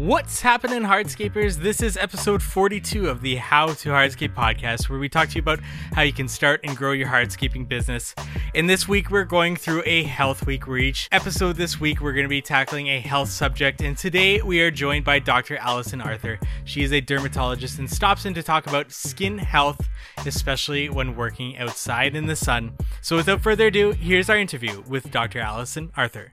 What's happening, hardscapers? This is episode 42 of the How to Hardscape podcast, where we talk to you about how you can start and grow your hardscaping business. In this week, we're going through a health week, each episode this week we're going to be tackling a health subject. And today we are joined by Dr. Allison Arthur. She is a dermatologist and stops in to talk about skin health, especially when working outside in the sun. So without further ado, here's our interview with Dr. Allison Arthur.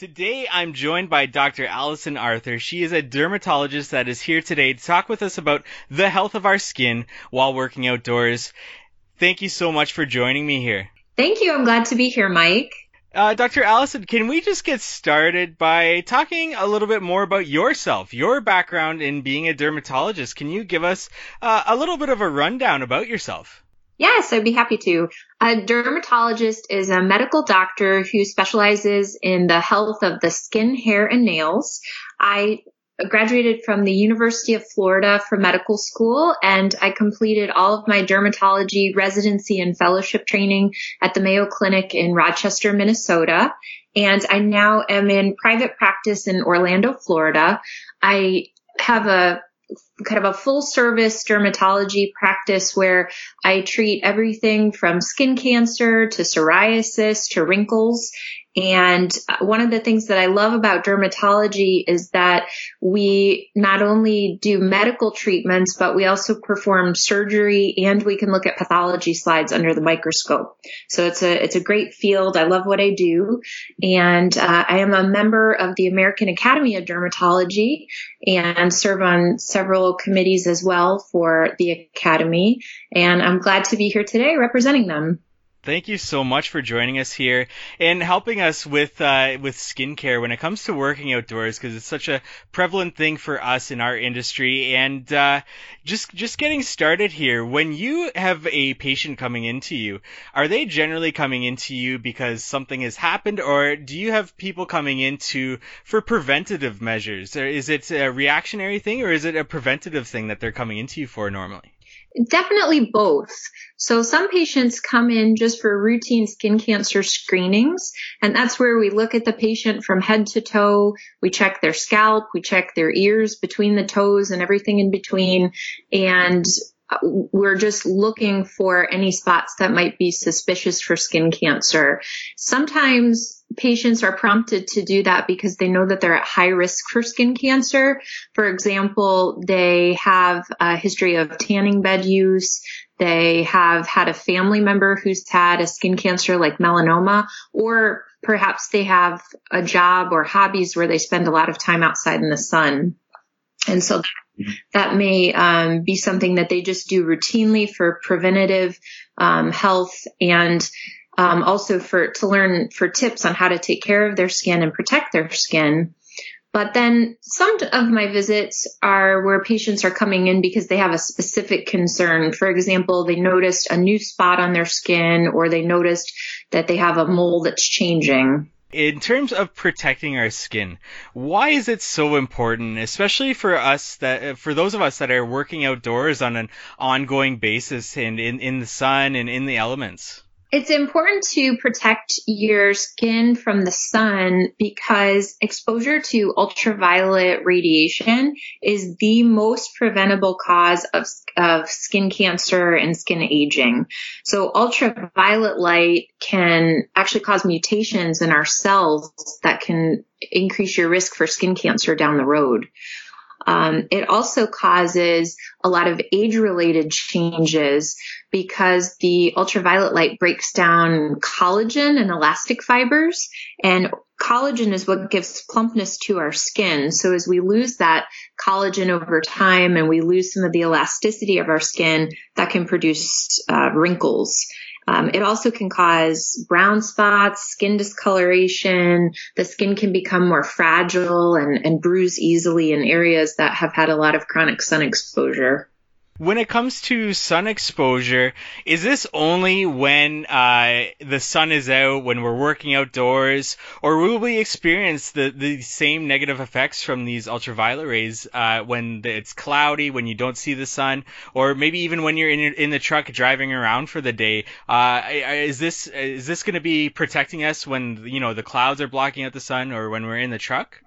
Today, I'm joined by Dr. Allison Arthur. She is a dermatologist that is here today to talk with us about the health of our skin while working outdoors. Thank you so much for joining me here. Thank you. I'm glad to be here, Mike. Uh, Dr. Allison, can we just get started by talking a little bit more about yourself, your background in being a dermatologist? Can you give us uh, a little bit of a rundown about yourself? Yes, I'd be happy to. A dermatologist is a medical doctor who specializes in the health of the skin, hair, and nails. I graduated from the University of Florida for medical school and I completed all of my dermatology residency and fellowship training at the Mayo Clinic in Rochester, Minnesota. And I now am in private practice in Orlando, Florida. I have a kind of a full service dermatology practice where I treat everything from skin cancer to psoriasis to wrinkles. And one of the things that I love about dermatology is that we not only do medical treatments, but we also perform surgery and we can look at pathology slides under the microscope. So it's a, it's a great field. I love what I do. And uh, I am a member of the American Academy of Dermatology and serve on several committees as well for the Academy. And I'm glad to be here today representing them. Thank you so much for joining us here and helping us with uh, with skincare when it comes to working outdoors because it's such a prevalent thing for us in our industry. And uh, just just getting started here, when you have a patient coming into you, are they generally coming into you because something has happened, or do you have people coming into for preventative measures? Or is it a reactionary thing, or is it a preventative thing that they're coming into you for normally? Definitely both. So some patients come in just for routine skin cancer screenings, and that's where we look at the patient from head to toe. We check their scalp, we check their ears between the toes and everything in between, and we're just looking for any spots that might be suspicious for skin cancer. Sometimes patients are prompted to do that because they know that they're at high risk for skin cancer. For example, they have a history of tanning bed use. They have had a family member who's had a skin cancer like melanoma, or perhaps they have a job or hobbies where they spend a lot of time outside in the sun. And so that that may um, be something that they just do routinely for preventative um, health and um, also for to learn for tips on how to take care of their skin and protect their skin. But then some of my visits are where patients are coming in because they have a specific concern. For example, they noticed a new spot on their skin or they noticed that they have a mole that's changing. In terms of protecting our skin, why is it so important, especially for us that, uh, for those of us that are working outdoors on an ongoing basis and in, in the sun and in the elements? It's important to protect your skin from the sun because exposure to ultraviolet radiation is the most preventable cause of, of skin cancer and skin aging. So ultraviolet light can actually cause mutations in our cells that can increase your risk for skin cancer down the road. Um, it also causes a lot of age related changes because the ultraviolet light breaks down collagen and elastic fibers and collagen is what gives plumpness to our skin. So as we lose that collagen over time and we lose some of the elasticity of our skin, that can produce uh, wrinkles. Um, it also can cause brown spots, skin discoloration. The skin can become more fragile and, and bruise easily in areas that have had a lot of chronic sun exposure when it comes to sun exposure, is this only when uh, the sun is out, when we're working outdoors, or will we experience the, the same negative effects from these ultraviolet rays uh, when it's cloudy, when you don't see the sun, or maybe even when you're in, in the truck driving around for the day? Uh, is this is this going to be protecting us when you know the clouds are blocking out the sun, or when we're in the truck?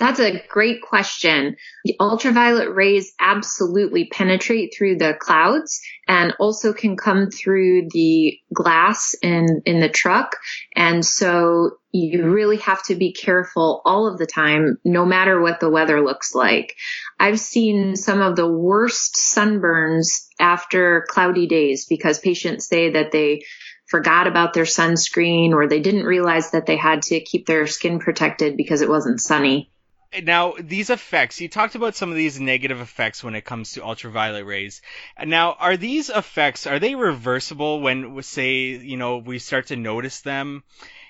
That's a great question. The ultraviolet rays absolutely penetrate through the clouds and also can come through the glass in, in the truck. And so you really have to be careful all of the time, no matter what the weather looks like. I've seen some of the worst sunburns after cloudy days because patients say that they forgot about their sunscreen or they didn't realize that they had to keep their skin protected because it wasn't sunny. Now, these effects, you talked about some of these negative effects when it comes to ultraviolet rays. Now, are these effects, are they reversible when, say, you know, we start to notice them?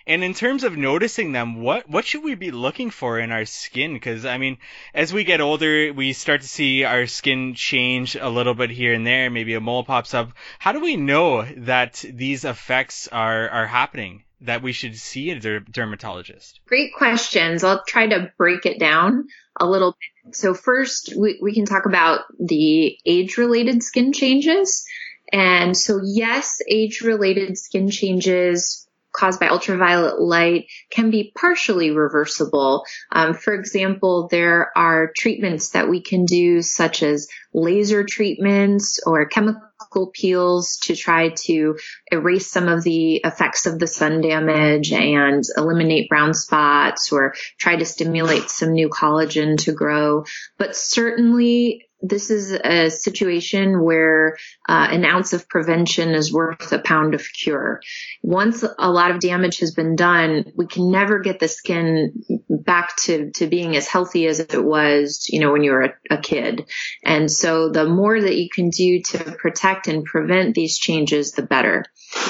And in terms of noticing them, what what should we be looking for in our skin? Because I mean, as we get older, we start to see our skin change a little bit here and there. Maybe a mole pops up. How do we know that these effects are are happening? That we should see a der- dermatologist? Great questions. I'll try to break it down a little bit. So first, we, we can talk about the age-related skin changes. And so yes, age-related skin changes caused by ultraviolet light can be partially reversible. Um, for example, there are treatments that we can do such as laser treatments or chemical peels to try to erase some of the effects of the sun damage and eliminate brown spots or try to stimulate some new collagen to grow. But certainly this is a situation where uh, an ounce of prevention is worth a pound of cure. Once a lot of damage has been done, we can never get the skin back to, to being as healthy as it was, you know, when you were a, a kid. And so the more that you can do to protect and prevent these changes, the better.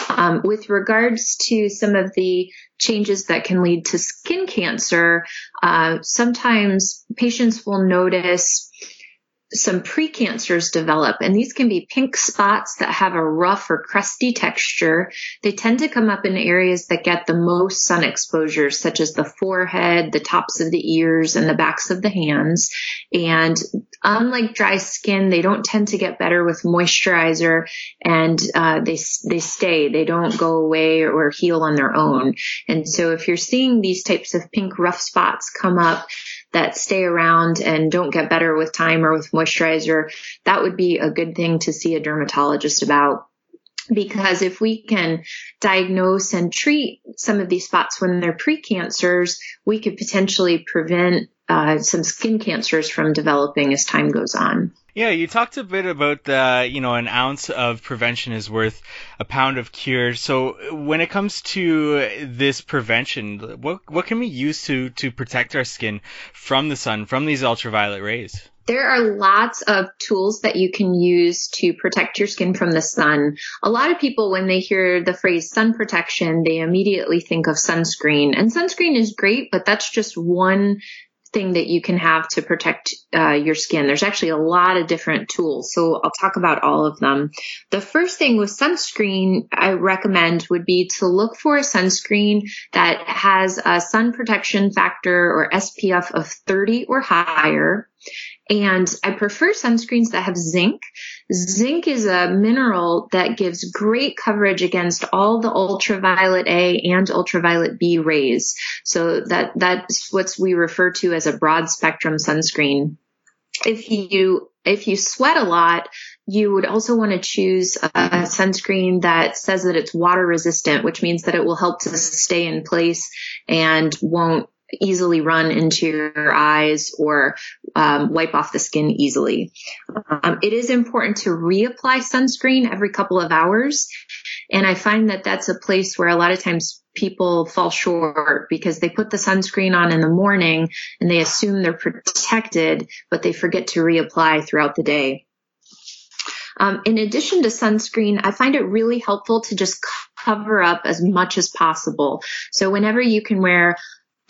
Um, with regards to some of the changes that can lead to skin cancer, uh, sometimes patients will notice some precancers develop and these can be pink spots that have a rough or crusty texture. They tend to come up in areas that get the most sun exposure, such as the forehead, the tops of the ears, and the backs of the hands. And unlike dry skin, they don't tend to get better with moisturizer and uh, they, they stay. They don't go away or heal on their own. And so if you're seeing these types of pink rough spots come up, that stay around and don't get better with time or with moisturizer, that would be a good thing to see a dermatologist about because if we can diagnose and treat some of these spots when they're precancers, we could potentially prevent uh, some skin cancers from developing as time goes on. Yeah, you talked a bit about the, you know, an ounce of prevention is worth a pound of cure. So when it comes to this prevention, what what can we use to to protect our skin from the sun, from these ultraviolet rays? There are lots of tools that you can use to protect your skin from the sun. A lot of people, when they hear the phrase sun protection, they immediately think of sunscreen. And sunscreen is great, but that's just one thing that you can have to protect uh, your skin. There's actually a lot of different tools. So I'll talk about all of them. The first thing with sunscreen I recommend would be to look for a sunscreen that has a sun protection factor or SPF of 30 or higher. And I prefer sunscreens that have zinc. Zinc is a mineral that gives great coverage against all the ultraviolet A and ultraviolet B rays. So that, that's what we refer to as a broad spectrum sunscreen. If you, if you sweat a lot, you would also want to choose a sunscreen that says that it's water resistant, which means that it will help to stay in place and won't easily run into your eyes or um, wipe off the skin easily. Um, it is important to reapply sunscreen every couple of hours. And I find that that's a place where a lot of times people fall short because they put the sunscreen on in the morning and they assume they're protected, but they forget to reapply throughout the day. Um, in addition to sunscreen, I find it really helpful to just cover up as much as possible. So whenever you can wear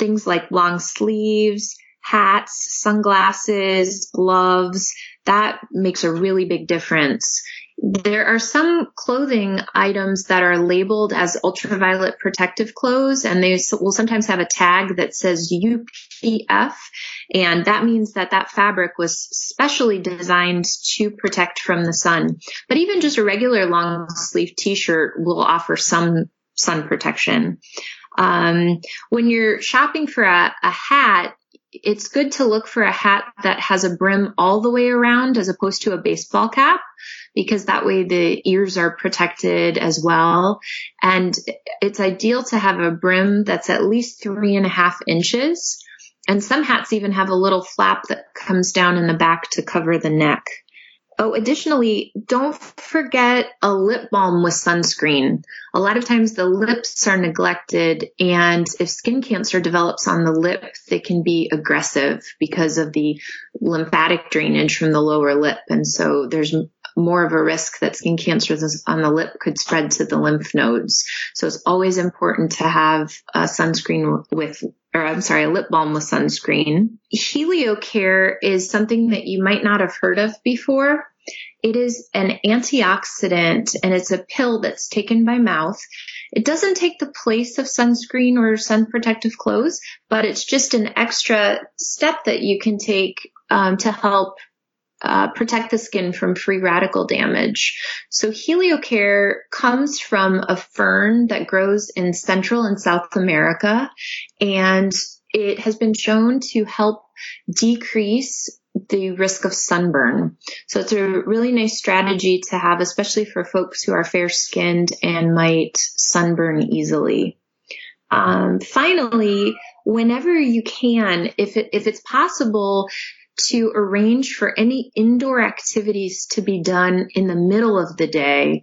things like long sleeves, hats, sunglasses, gloves. That makes a really big difference. There are some clothing items that are labeled as ultraviolet protective clothes and they will sometimes have a tag that says UPF and that means that that fabric was specially designed to protect from the sun. But even just a regular long sleeve t-shirt will offer some sun protection. Um, when you're shopping for a, a hat, it's good to look for a hat that has a brim all the way around as opposed to a baseball cap because that way the ears are protected as well. And it's ideal to have a brim that's at least three and a half inches. And some hats even have a little flap that comes down in the back to cover the neck. Oh, additionally, don't forget a lip balm with sunscreen. A lot of times the lips are neglected and if skin cancer develops on the lip, they can be aggressive because of the lymphatic drainage from the lower lip. And so there's more of a risk that skin cancer on the lip could spread to the lymph nodes. So it's always important to have a sunscreen with or I'm sorry, a lip balm with sunscreen. HelioCare is something that you might not have heard of before. It is an antioxidant and it's a pill that's taken by mouth. It doesn't take the place of sunscreen or sun protective clothes, but it's just an extra step that you can take um, to help uh, protect the skin from free radical damage. So HelioCare comes from a fern that grows in Central and South America, and it has been shown to help decrease the risk of sunburn. So it's a really nice strategy to have, especially for folks who are fair skinned and might sunburn easily. Um, finally, whenever you can, if it, if it's possible to arrange for any indoor activities to be done in the middle of the day,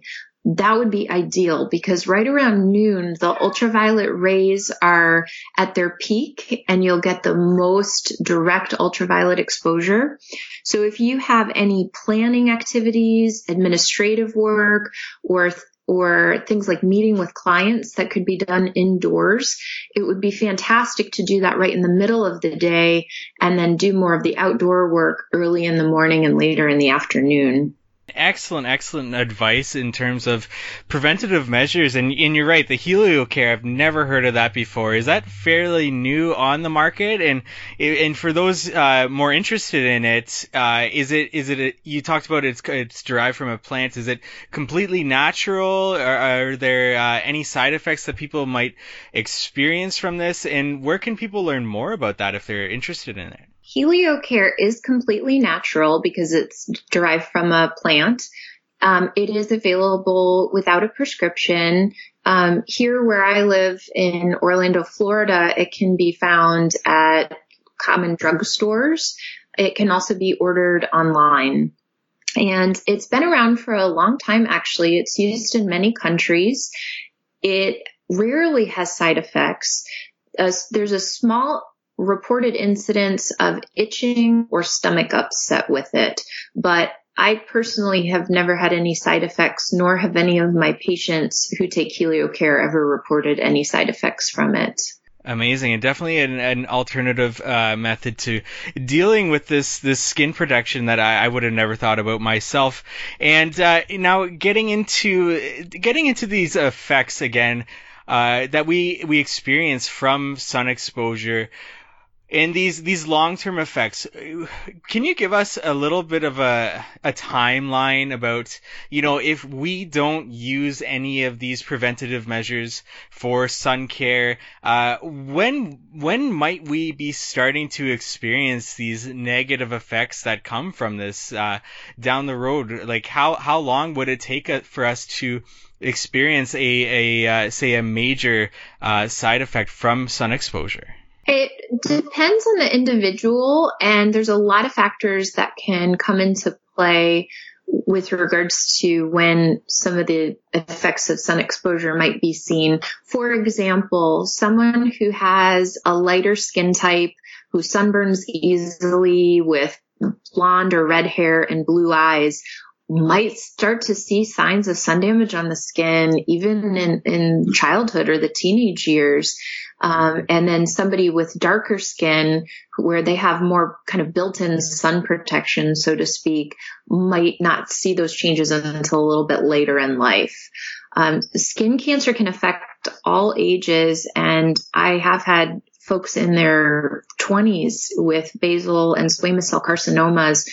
that would be ideal because right around noon, the ultraviolet rays are at their peak and you'll get the most direct ultraviolet exposure. So if you have any planning activities, administrative work, or or things like meeting with clients that could be done indoors, it would be fantastic to do that right in the middle of the day and then do more of the outdoor work early in the morning and later in the afternoon. Excellent, excellent advice in terms of preventative measures. And, and you're right, the HelioCare, I've never heard of that before. Is that fairly new on the market? And and for those uh, more interested in it, uh, is it is it a, you talked about it's it's derived from a plant? Is it completely natural? Are, are there uh, any side effects that people might experience from this? And where can people learn more about that if they're interested in it? HelioCare is completely natural because it's derived from a plant. Um, it is available without a prescription. Um, here where I live in Orlando, Florida, it can be found at common drugstores. It can also be ordered online. And it's been around for a long time, actually. It's used in many countries. It rarely has side effects. Uh, there's a small reported incidents of itching or stomach upset with it, but I personally have never had any side effects, nor have any of my patients who take HelioCare ever reported any side effects from it. Amazing, and definitely an, an alternative uh, method to dealing with this this skin protection that I, I would have never thought about myself. And uh, now getting into getting into these effects again uh, that we we experience from sun exposure and these these long term effects can you give us a little bit of a a timeline about you know if we don't use any of these preventative measures for sun care uh, when when might we be starting to experience these negative effects that come from this uh, down the road? Like how how long would it take for us to experience a a uh, say a major uh, side effect from sun exposure it depends on the individual, and there's a lot of factors that can come into play with regards to when some of the effects of sun exposure might be seen. For example, someone who has a lighter skin type, who sunburns easily with blonde or red hair and blue eyes might start to see signs of sun damage on the skin even in, in childhood or the teenage years. Um, and then somebody with darker skin where they have more kind of built-in sun protection, so to speak, might not see those changes until a little bit later in life. Um, skin cancer can affect all ages, and I have had folks in their 20s with basal and squamous cell carcinomas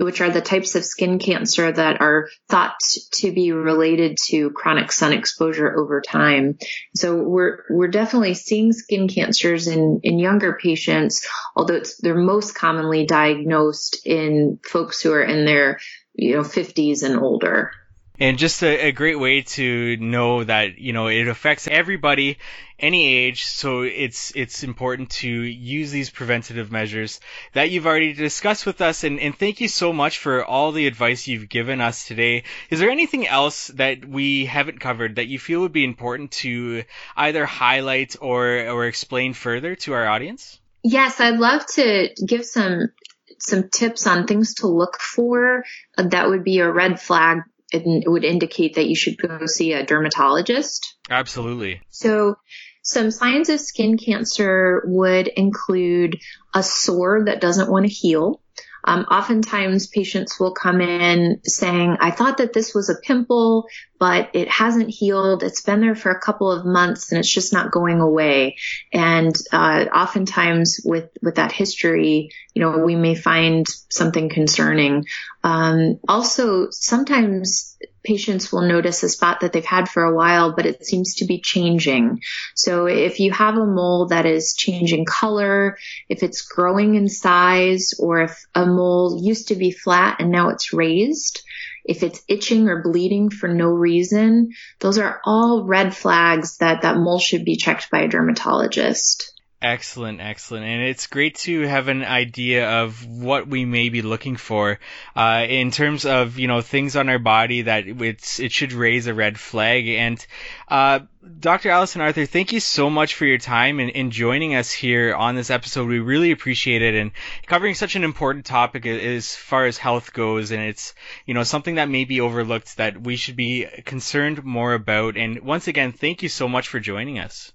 which are the types of skin cancer that are thought to be related to chronic sun exposure over time. So we're we're definitely seeing skin cancers in in younger patients, although they're most commonly diagnosed in folks who are in their you know 50s and older and just a, a, great way to know that you know it affects everybody any age so it's it's important to use these preventative measures that you've already discussed with us. And, and thank you so much for all the advice you've given us today. Is there anything else that we haven't covered that you feel would be important to either highlight or or explain further to our audience? Yes i'd love to give some some tips on things to look for that would be a red flag it would indicate that you should go see a dermatologist. Absolutely. So some signs of skin cancer would include a sore that doesn't want to heal. Um, oftentimes patients will come in saying, I thought that this was a pimple, but it hasn't healed. It's been there for a couple of months and it's just not going away. And, uh, oftentimes with, with that history, you know, we may find something concerning. Um, also sometimes patients will notice a spot that they've had for a while, but it seems to be changing. So if you have a mole that is changing color, if it's growing in size, or if a mole used to be flat and now it's raised, if it's itching or bleeding for no reason, those are all red flags that that mole should be checked by a dermatologist. Excellent, excellent. And it's great to have an idea of what we may be looking for uh, in terms of, you know, things on our body that it's, it should raise a red flag. And uh, Dr. Allison Arthur, thank you so much for your time and, and joining us here on this episode. We really appreciate it and covering such an important topic as far as health goes. And it's, you know, something that may be overlooked that we should be concerned more about. And once again, thank you so much for joining us.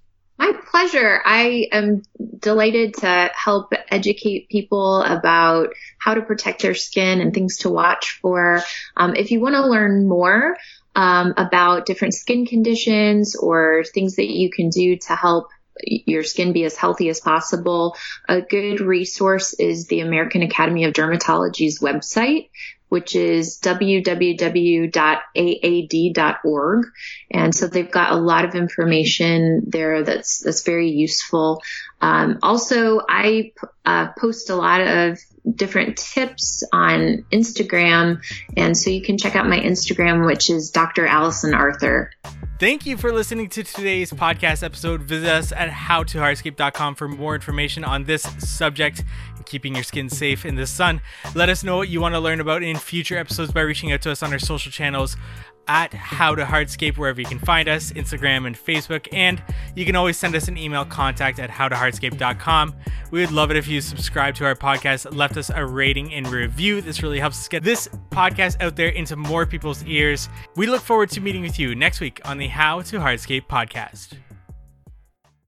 Pleasure. I am delighted to help educate people about how to protect their skin and things to watch for. Um, if you want to learn more um, about different skin conditions or things that you can do to help your skin be as healthy as possible, a good resource is the American Academy of Dermatology's website, which is www.aad.org. And so they've got a lot of information there that's, that's very useful. Um, also, I uh, post a lot of different tips on Instagram. And so you can check out my Instagram, which is Dr. Allison Arthur. Thank you for listening to today's podcast episode. Visit us at howtohardscape.com for more information on this subject keeping your skin safe in the sun. Let us know what you want to learn about in future episodes by reaching out to us on our social channels at How to Hardscape, wherever you can find us, Instagram and Facebook. And you can always send us an email contact at howtohardscape.com. We would love it if you subscribe to our podcast, left us a rating and review. This really helps us get this podcast out there into more people's ears. We look forward to meeting with you next week on the How to Hardscape podcast.